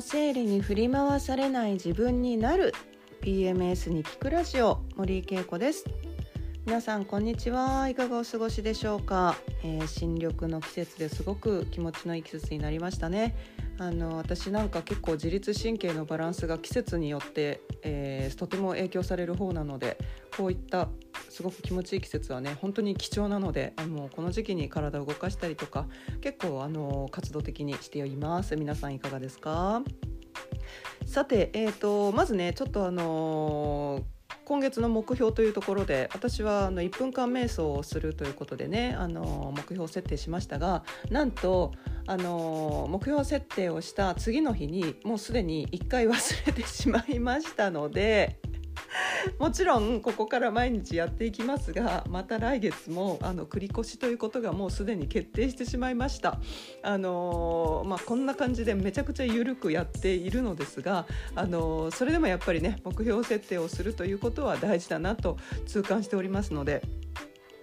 生理に振り回されない自分になる。PMS に聞くラジオ森井恵子です。皆さんこんにちは。いかがお過ごしでしょうか、えー、新緑の季節ですごく気持ちのいい季節になりましたね。あの私なんか結構自律神経のバランスが季節によって、えー、とても影響される方なのでこういったすごく気持ちいい季節はね本当に貴重なのであのこの時期に体を動かしたりとか結構あの活動的にしています。皆さんいかがですか？さて、えーと、まずねちょっとあのー今月の目標というところで私はあの1分間瞑想をするということでねあの目標設定しましたがなんとあの目標設定をした次の日にもうすでに1回忘れてしまいましたので もちろんここから毎日やっていきますがまた来月もあの繰り越しということがもうすでに決定してしまいました。あのまあ、こんな感じでめちゃくちゃ緩くやっているのですが、あのそれでもやっぱりね目標設定をするということは大事だなと痛感しておりますので。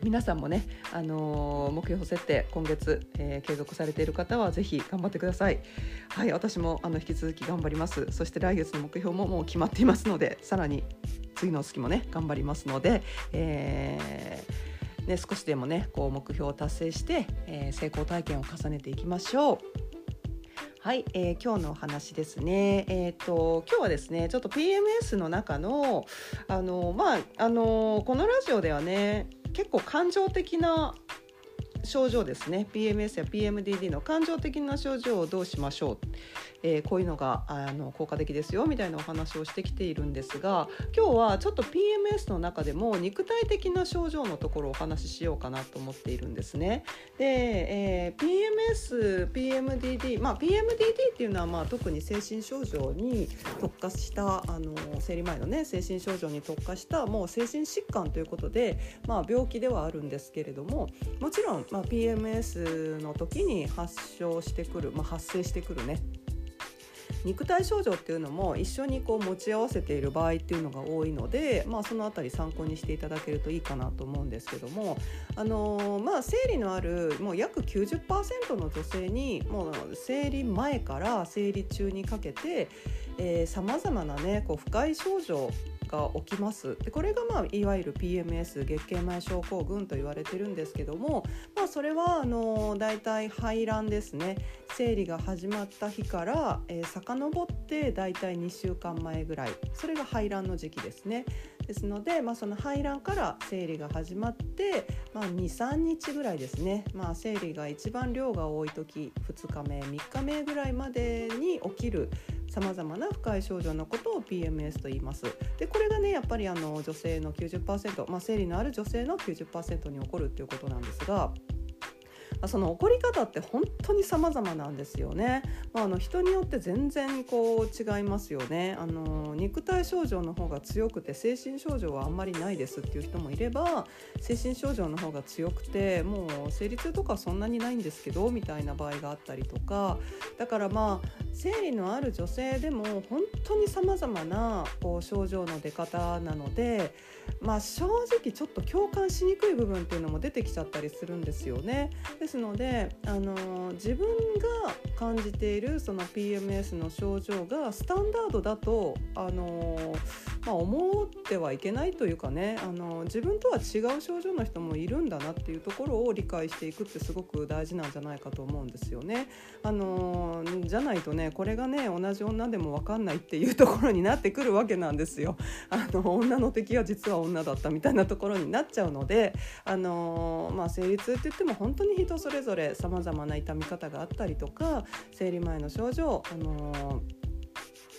皆さんもね、あのー、目標設定今月、えー、継続されている方はぜひ頑張ってくださいはい私もあの引き続き頑張りますそして来月の目標ももう決まっていますのでさらに次の月もね頑張りますので、えー、ね、少しでもねこう目標を達成して、え成功体験を重ねていきましょう。はい、えー、今日のお話ですね。えっ、ー、と今日はですね、ちょっと PMS の中のあのまああのこのラジオではね、結構感情的な症状ですね PMS や PMDD の感情的な症状をどうしましょう、えー、こういうのがあの効果的ですよみたいなお話をしてきているんですが今日はちょっと PMS の中でも肉体的な症状のところをお話ししようかなと思っているんですね。で、えー、PMS、PMDD、まあ、PMDD っていうのはまあ特に精神症状に特化したあの生理前のね精神症状に特化したもう精神疾患ということで、まあ、病気ではあるんですけれどももちろん、まあ、PMS の時に発症してくる、まあ、発生してくるね。肉体症状っていうのも一緒にこう持ち合わせている場合っていうのが多いので、まあ、その辺り参考にしていただけるといいかなと思うんですけども、あのー、まあ、生理のあるもう約90%の女性にもう生理前から生理中にかけてさまざまなねこう不快症状が起きます。でこれが、まあ、いわゆる PMS 月経前症候群と言われてるんですけども、まあ、それはあの大体排卵ですね。生理が始まった日から、えー、遡って大体2週間前ぐらいそれが排卵の時期ですね。ですので、まあ、その排卵から生理が始まって、まあ、23日ぐらいですね、まあ、生理が一番量が多い時2日目3日目ぐらいまでに起きるさまざまな不快症状のことを PMS と言います。でこれがねやっぱりあの女性の90%、まあ、生理のある女性の90%に起こるっていうことなんですが。その怒り方って本当に様々なんですよね。まあ、あの人によって全然こう違いますよね。あの肉体症状の方が強くて精神症状はあんまりないですっていう人もいれば精神症状の方が強くてもう生理痛とかそんなにないんですけどみたいな場合があったりとかだからまあ生理のある女性でも本当に様々なこう症状の出方なので。まあ、正直ちょっと共感しにくい部分っていうのも出てきちゃったりするんですよね。ですので、あの自分が感じているその PMS の症状がスタンダードだと、あのまあ、思ってはいけないというかね、あの自分とは違う症状の人もいるんだなっていうところを理解していくってすごく大事なんじゃないかと思うんですよね。あのじゃないとねねこれがね同じ女でも分かんないっていうところになってくるわけなんですよ。あの女の敵は実は女だったみたいなところになっちゃうので、あの、まあ、生理痛って言っても本当に人それぞれさまざまな痛み方があったりとか生理前の症状、あの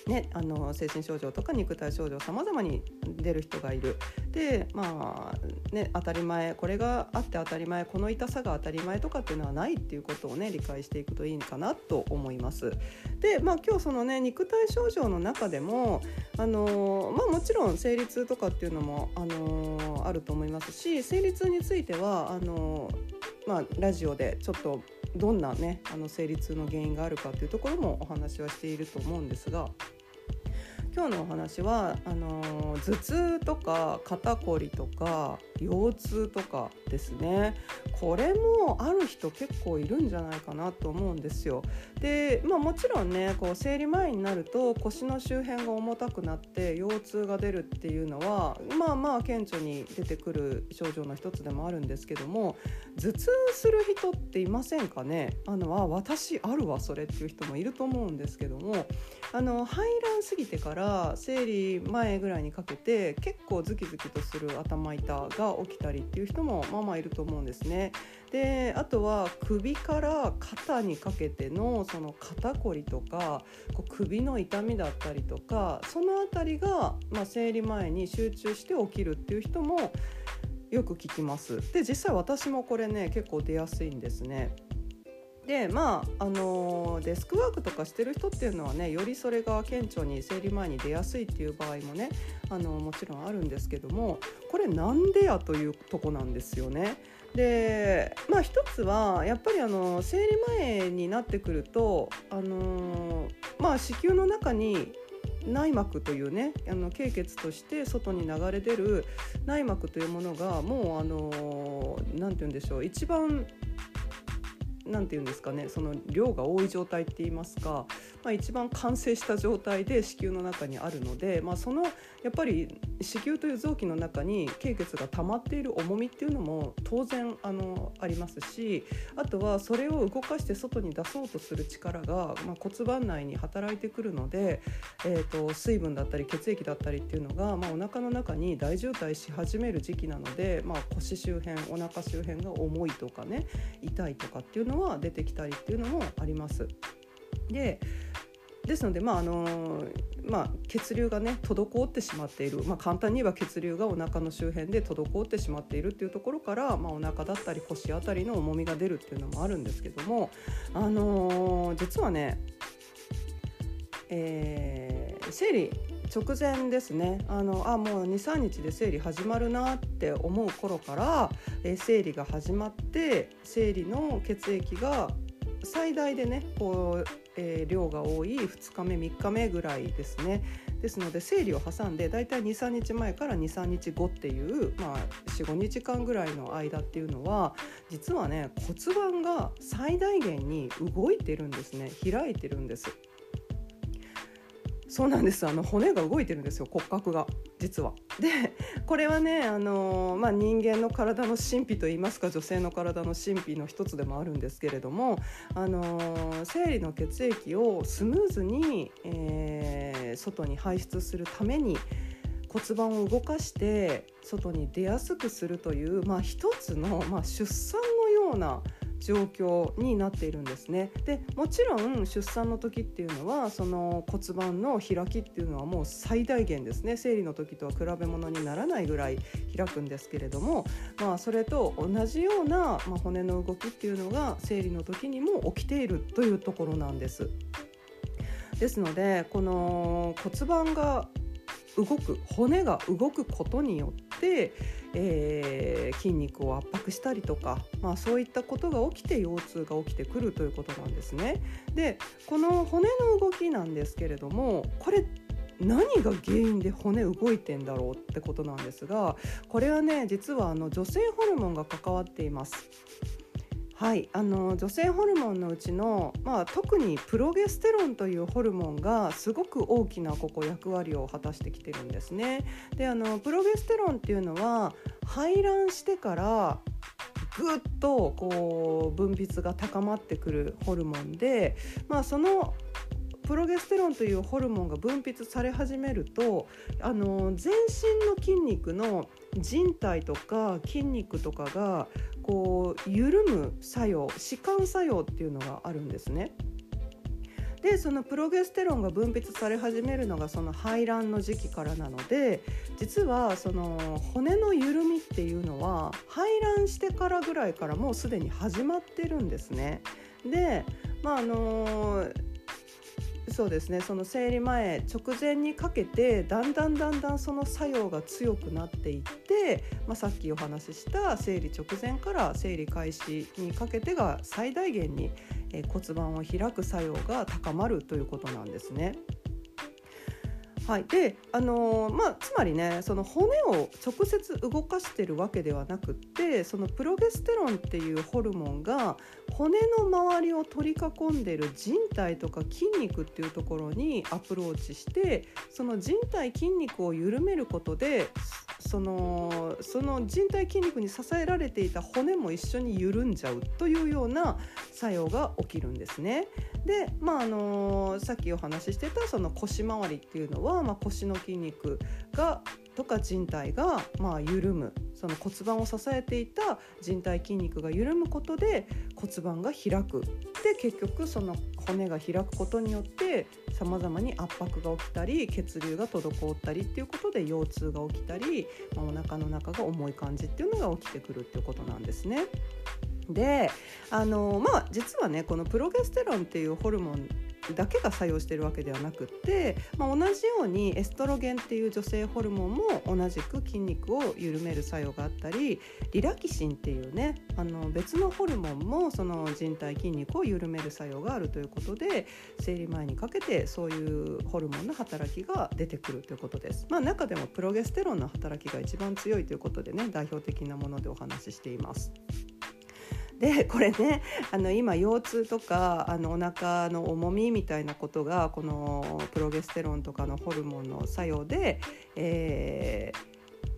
ね、あの精神症状とか肉体症状さまざまに出る人がいるでまあね当たり前これがあって当たり前この痛さが当たり前とかっていうのはないっていうことをね理解していくといいかなと思います。でまあ今日そのね肉体症状の中でもあのまあもちろん生理痛とかっていうのもあのあると思いますし生理痛についてはあのまあラジオでちょっとどんなねあの生理痛の原因があるかっていうところもお話はしていると思うんですが今日のお話はあの頭痛とか肩こりとか腰痛とかですねこれもある人結構いるんじゃないかなと思うんですよ。で、まあ、もちろんねこう生理前になると腰の周辺が重たくなって腰痛が出るっていうのはまあまあ顕著に出てくる症状の一つでもあるんですけども頭痛する人っていませんかね？あのあ私あるわそれっていう人もいると思うんですけどもあの排卵過ぎてから生理前ぐらいにかけて結構ズキズキとする頭痛が起きたりっていう人もまあまあいると思うんですね。であとは首から肩にかけてのその肩こりとかこう首の痛みだったりとかその辺りが、まあ、生理前に集中して起きるっていう人もよく聞きます。で実際私もこれね結構出やすいんですね。でまああのデスクワークとかしてる人っていうのはねよりそれが顕著に生理前に出やすいっていう場合もねあのもちろんあるんですけどもこれなんでやというとこなんですよね。でまあ一つはやっぱりあの生理前になってくるとあのまあ子宮の中に内膜というねあの経血として外に流れ出る内膜というものがもうあの何て言うんでしょう一番何て言うんですかねその量が多い状態って言いますか、まあ、一番完成した状態で子宮の中にあるので、まあ、そのやっぱり子宮という臓器の中に経血が溜まっている重みっていうのも当然あのありますしあとはそれを動かして外に出そうとする力が、まあ、骨盤内に働いてくるので、えーと、水分だったり血液だったりっていうのが、まあ、お腹の中に大渋滞し始める時期なので、まあ、腰周辺お腹周辺が重いとかね痛いとかっていうのは出てきたりっていうのもあります。でですので、まああのまあ、血流がね滞ってしまっている、まあ、簡単に言えば血流がお腹の周辺で滞ってしまっているっていうところから、まあ、お腹だったり腰あたりの重みが出るっていうのもあるんですけども、あのー、実はね、えー、生理直前ですね。あのあもう23日で生理始まるなって思う頃から、えー、生理が始まって生理の血液が最大でねこう、えー、量が多い2日目3日目ぐらいですね。ですので生理を挟んでだいたい23日前から23日後っていう、まあ、45日間ぐらいの間っていうのは実はね骨盤が最大限に動いてるんですね。開いてるんです。そうなんです。あの骨が動いてるんですよ。骨格が。実は。でこれはねあの、まあ、人間の体の神秘といいますか女性の体の神秘の一つでもあるんですけれどもあの生理の血液をスムーズに、えー、外に排出するために骨盤を動かして外に出やすくするという、まあ、一つの、まあ、出産のような状況になっているんですねでもちろん出産の時っていうのはその骨盤の開きっていうのはもう最大限ですね生理の時とは比べ物にならないぐらい開くんですけれども、まあ、それと同じような、まあ、骨の動きっていうのが生理の時にも起きているというところなんです。ですのでこの骨盤が動く骨が動くことによって、えー、筋肉を圧迫したりとか、まあ、そういったことが起きて腰痛が起きてくるということなんですね。でこの骨の動きなんですけれどもこれ何が原因で骨動いてんだろうってことなんですがこれはね実はあの女性ホルモンが関わっています。はいあの女性ホルモンのうちの、まあ、特にプロゲステロンというホルモンがすごく大きなここ役割を果たしてきてるんですね。であのプロゲステロンっていうのは排卵してからぐっとこう分泌が高まってくるホルモンで、まあ、そのプロゲステロンというホルモンが分泌され始めるとあの全身の筋肉の人体とか筋肉とかがこう緩む作用弛緩作用っていうのがあるんですね。でそのプロゲステロンが分泌され始めるのがその排卵の時期からなので実はその骨の緩みっていうのは排卵してからぐらいからもうすでに始まってるんですね。でまああのーそうですねその生理前直前にかけてだんだんだんだんその作用が強くなっていって、まあ、さっきお話しした生理直前から生理開始にかけてが最大限に骨盤を開く作用が高まるということなんですね。はい、で、あのー、まあ、つまりねその骨を直接動かしてるわけではなくってそのプロゲステロンっていうホルモンが骨の周りを取り囲んでる人体とか筋肉っていうところにアプローチしてその人体筋肉を緩めることでそのその人体筋肉に支えられていた骨も一緒に緩んじゃうというような作用が起きるんですね。で、まああのさっきお話ししてたその腰回りっていうのは、まあ、腰の筋肉がとか人体がまあ緩むその骨盤を支えていた人体筋肉が緩むことで骨盤が開くで結局その骨が開くことによってさまざまに圧迫が起きたり血流が滞ったりっていうことで腰痛が起きたり、まあ、お腹の中が重い感じっていうのが起きてくるっていうことなんですね。であのまあ実はねこのプロゲステロンっていうホルモンだけが作用しているわけではなくて、まあ、同じようにエストロゲンっていう女性ホルモンも同じく筋肉を緩める作用があったりリラキシンっていうねあの別のホルモンもその人体筋肉を緩める作用があるということで生理前にかけてそういうホルモンの働きが出てくるということです。まあ、中でもプロゲステロンの働きが一番強いということでね代表的なものでお話ししています。でこれねあの今腰痛とかあのお腹の重みみたいなことがこのプロゲステロンとかのホルモンの作用で、え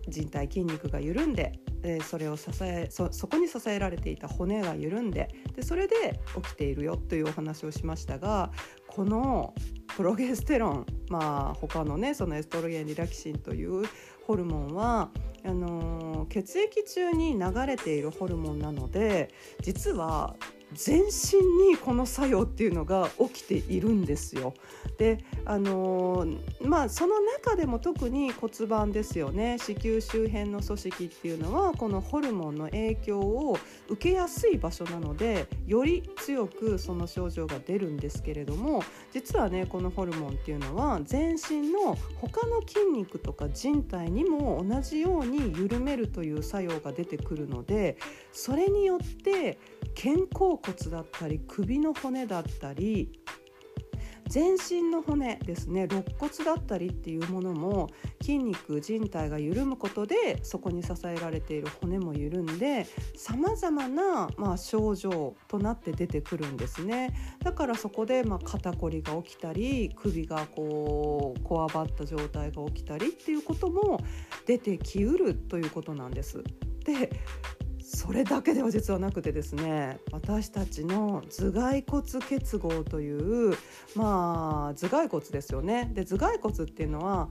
ー、人体筋肉が緩んでえそれを支えそこに支えられていた骨が緩んででそれで起きているよというお話をしましたがこのプロゲステロンまあ他のねそのエストロゲンリラキシンというホルモンはあの、血液中に流れているホルモンなので実は全身にこの作用っていうのが起きているんですよ。であのー、まあその中でも特に骨盤ですよね子宮周辺の組織っていうのはこのホルモンの影響を受けやすい場所なのでより強くその症状が出るんですけれども実はねこのホルモンっていうのは全身の他の筋肉とか人体にも同じように緩めるという作用が出てくるのでそれによって肩甲骨だったり首の骨だったり全身の骨ですね肋骨だったりっていうものも筋肉人体が緩むことでそこに支えられている骨も緩んでさまざまな、ま、症状となって出てくるんですねだからそこで、まあ、肩こりが起きたり首がこうこわばった状態が起きたりっていうことも出てきうるということなんです。でそれだけでは実はなくてですね私たちの頭蓋骨結合というまあ頭蓋骨ですよね。で頭蓋骨っていうのは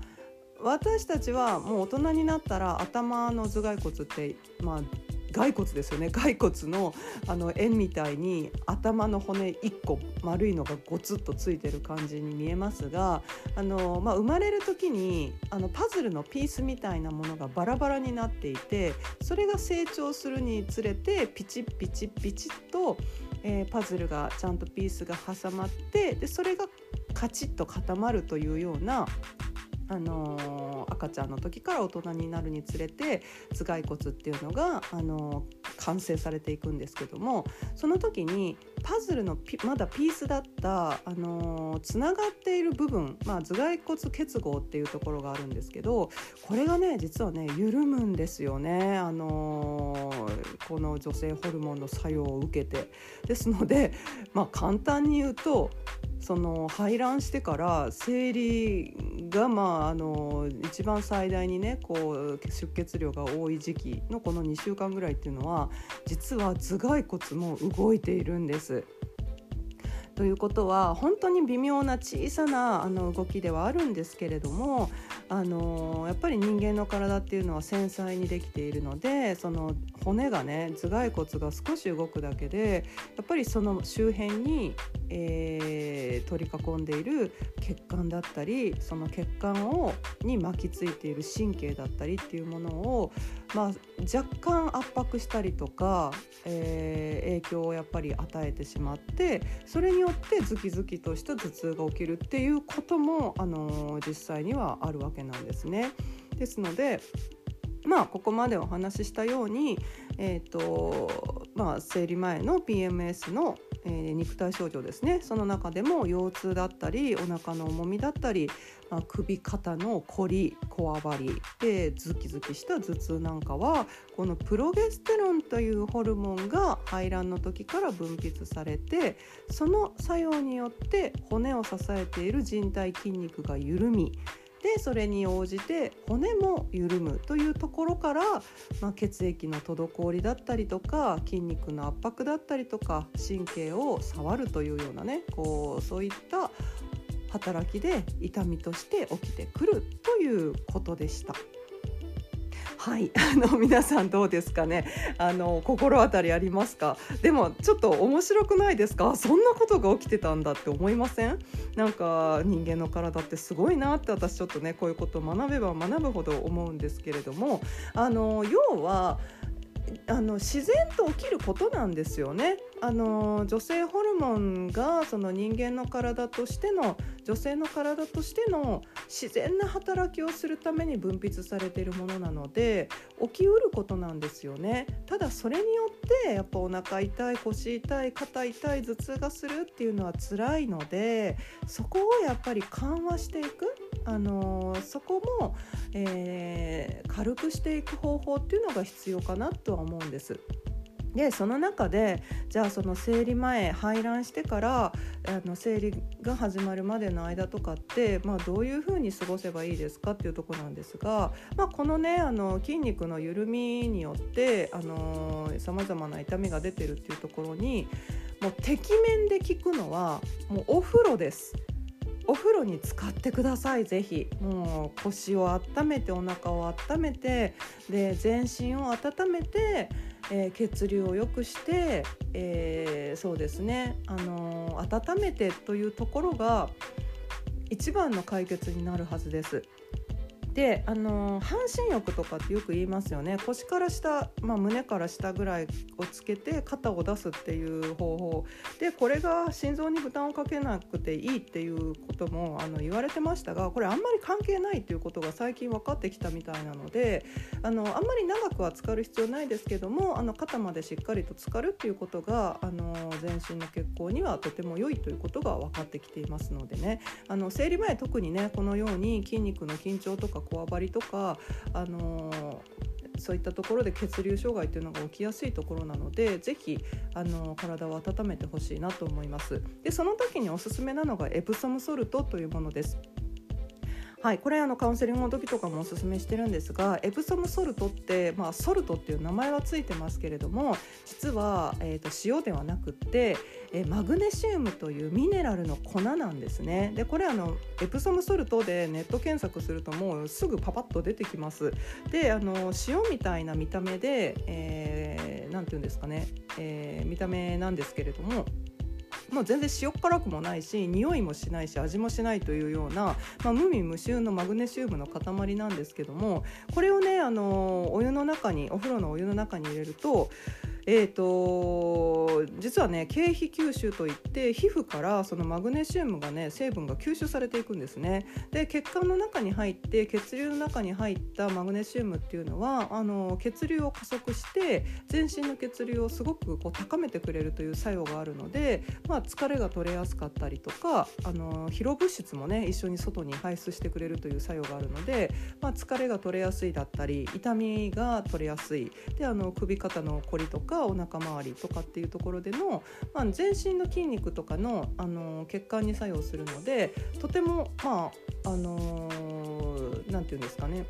私たちはもう大人になったら頭の頭蓋骨ってまあ骸骨ですよね。骸骨のあの円みたいに頭の骨1個丸いのがゴツッとついてる感じに見えますがあの、まあ、生まれる時にあのパズルのピースみたいなものがバラバラになっていてそれが成長するにつれてピチッピチッピチッと、えー、パズルがちゃんとピースが挟まってでそれがカチッと固まるというようなあの、赤ちゃんの時から大人になるにつれて頭蓋骨っていうのが、あの、完成されていくんですけどもその時にパズルのまだピースだった、あのつながっている部分、まあ、頭蓋骨結合っていうところがあるんですけどこれがね実はね緩むんですよね、あの、この女性ホルモンの作用を受けて。ですので、まあ、簡単に言うとその排卵してから生理がまああの一番最大にねこう出血量が多い時期のこの2週間ぐらいっていうのは実は頭蓋骨も動いているんです。ということは本当に微妙な小さなあの動きではあるんですけれどもあのやっぱり人間の体っていうのは繊細にできているのでその骨がね頭蓋骨が少し動くだけでやっぱりその周辺に、えー、取り囲んでいる血管だったりその血管をに巻きついている神経だったりっていうものを、まあ、若干圧迫したりとか、えー、影響をやっぱり与えてしまってそれによってズキズキとした頭痛が起きるっていうことも、あの実際にはあるわけなんですね。ですのでまあここまでお話ししたように、えーとまあ、生理前の PMS のえー、肉体症状ですね。その中でも腰痛だったりお腹の重みだったり、まあ、首肩のこりこわばりでズキズキした頭痛なんかはこのプロゲステロンというホルモンが排卵の時から分泌されてその作用によって骨を支えている人体筋肉が緩みでそれに応じて骨も緩むというところから、まあ、血液の滞りだったりとか筋肉の圧迫だったりとか神経を触るというようなねこうそういった働きで痛みとして起きてくるということでした。はい。あの皆さんどうですかね？あの心当たりありますか？でもちょっと面白くないですか？そんなことが起きてたんだって思いません？なんか人間の体ってすごいなって私ちょっとねこういうことを学べば学ぶほど思うんですけれども。あの要はあの自然と起きることなんですよね。あの女性ホルモンがその人間の体としての女性の体としての自然な働きをするために分泌されているものなので起きうることなんですよねただそれによってやっぱお腹痛い腰痛い肩痛い頭痛がするっていうのは辛いのでそこをやっぱり緩和していくあのそこも、えー、軽くしていく方法っていうのが必要かなとは思うんです。でその中でじゃあその生理前排卵してからあの生理が始まるまでの間とかって、まあ、どういうふうに過ごせばいいですかっていうとこなんですが、まあ、このねあの筋肉の緩みによってさまざまな痛みが出てるっていうところにもうてきめんで効くのはもうお風呂です。お風呂に使ってくださいぜひもう腰を温めてお腹を温めてで全身を温めてえー、血流を良くして、えー、そうですね、あのー、温めてというところが一番の解決になるはずです。であの半身浴とかってよく言いますよね。腰から下、まあ、胸から下ぐらいをつけて肩を出すっていう方法。でこれが心臓に負担をかけなくていいっていうこともあの言われてましたがこれあんまり関係ないっていうことが最近分かってきたみたいなのであのあんまり長くは浸かる必要ないですけどもあの肩までしっかりと浸かるっていうことがあの全身の血行にはとても良いということが分かってきていますのでね。あの生理前特にねこのように筋肉の緊張とかこわばりとか、あのー、そういったところで血流障害というのが起きやすいところなのでぜひあの体を温めてほしいなと思います。でその時におすすめなのがエプソムソルトというものです。はい、これあのカウンセリングの時とかもおすすめしてるんですがエプソムソルトって、まあ、ソルトっていう名前はついてますけれども実は、えーと、塩ではなくって、えマグネシウムというミネラルの粉なんですね。でこれあのエプソムソルトでネット検索するともうすぐパパッと出てきます。であの塩みたいな見た目で何、えー、て言うんですかね、えー、見た目なんですけれどもまあ全然塩辛くもないし匂いもしないし味もしないというような、まあ、無味無臭のマグネシウムの塊なんですけどもこれをねあのお湯の中にお風呂のお湯の中に入れるとえーと、実はね経皮吸収といって皮膚からそのマグネシウムがね成分が吸収されていくんですね。で血管の中に入って血流の中に入ったマグネシウムっていうのはあの血流を加速して全身の血流をすごくこう高めてくれるという作用があるので、まあ、疲れが取れやすかったりとかあの疲労物質もね一緒に外に排出してくれるという作用があるので、まあ、疲れが取れやすいだったり痛みが取れやすい。であの首肩のこりとかお腹周りとかっていうところでの、まあ、全身の筋肉とかの、あの血管に作用するのでとてもまああの何、て言うんですかね。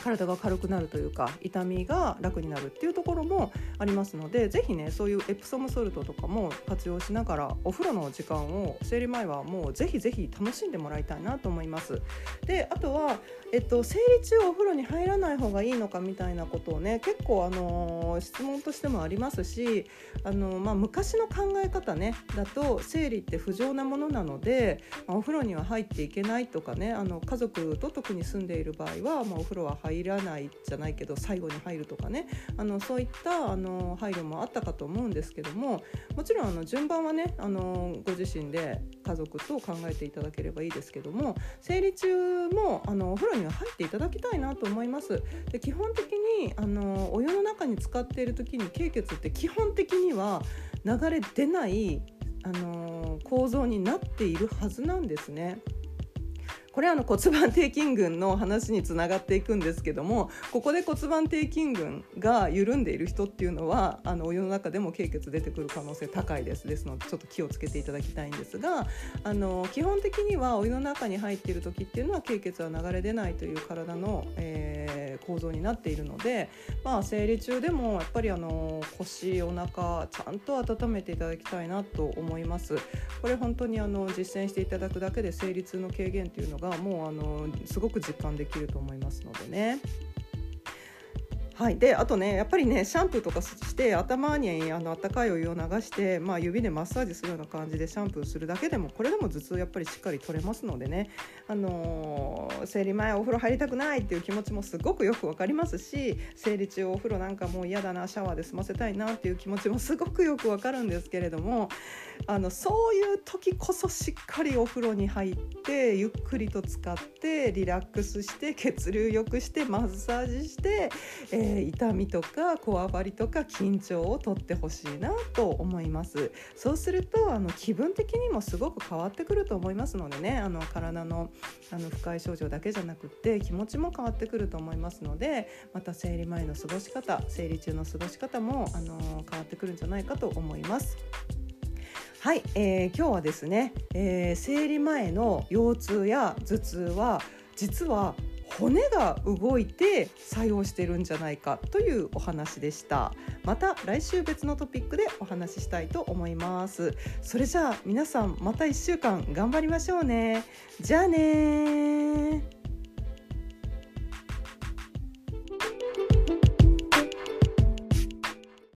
体が軽くなるというか痛みが楽になるっていうところもありますので是非ねそういうエプソムソルトとかも活用しながらお風呂の時間を生理前はもう是非是非楽しんでもらいたいなと思います。であとは、えっと、生理中お風呂に入らない方がいいのかみたいなことをね結構あの質問としてもありますしあの、まあ、昔の考え方ねだと生理って不浄なものなので、まあ、お風呂には入っていけないとかねあの家族と特に住んでいる場合は、まあ、お風呂は入入らないじゃないけど最後に入るとかねあのそういったあの配慮もあったかと思うんですけどももちろんあの順番はねあのご自身で家族と考えていただければいいですけども生理中もあのお風呂には入っていただきたいなと思います。で基本的にあのお湯の中に使っている時に経血って基本的には流れ出ないあの構造になっているはずなんですね。これはあの骨盤底筋群の話につながっていくんですけどもここで骨盤底筋群が緩んでいる人っていうのはあのお湯の中でも経血出てくる可能性高いですですのでちょっと気をつけていただきたいんですがあの基本的にはお湯の中に入っている時っていうのは経血は流れ出ないという体の、えー、構造になっているので、まあ、生理中でもやっぱりあの腰お腹ちゃんと温めていただきたいなと思います。これ本当にあの実践していただくだけで生理痛の軽減っていうのがもうあのすごく実感できると思いますのでね。はい、であとねやっぱりねシャンプーとかして頭にあの温かいお湯を流して、まあ、指でマッサージするような感じでシャンプーするだけでもこれでも頭痛やっぱりしっかり取れますのでね、あのー、生理前お風呂入りたくないっていう気持ちもすごくよく分かりますし生理中お風呂なんかもう嫌だなシャワーで済ませたいなっていう気持ちもすごくよく分かるんですけれどもあのそういう時こそしっかりお風呂に入ってゆっくりと使ってリラックスして血流良くしてマッサージして、えー、痛みとかこわばりとか緊張をとってほしいなと思いますそうするとあの気分的にもすごく変わってくると思いますのでねあの体のあの不快症状だけじゃなくって気持ちも変わってくると思いますのでまた生理前の過ごし方生理中の過ごし方もあの変わってくるんじゃないかと思います。はい、えー、今日はですね、えー、生理前の腰痛や頭痛は実は骨が動いて作用してるんじゃないかというお話でした。また来週別のトピックでお話ししたいと思います。それじゃあ皆さんまた1週間頑張りましょうね。じゃあね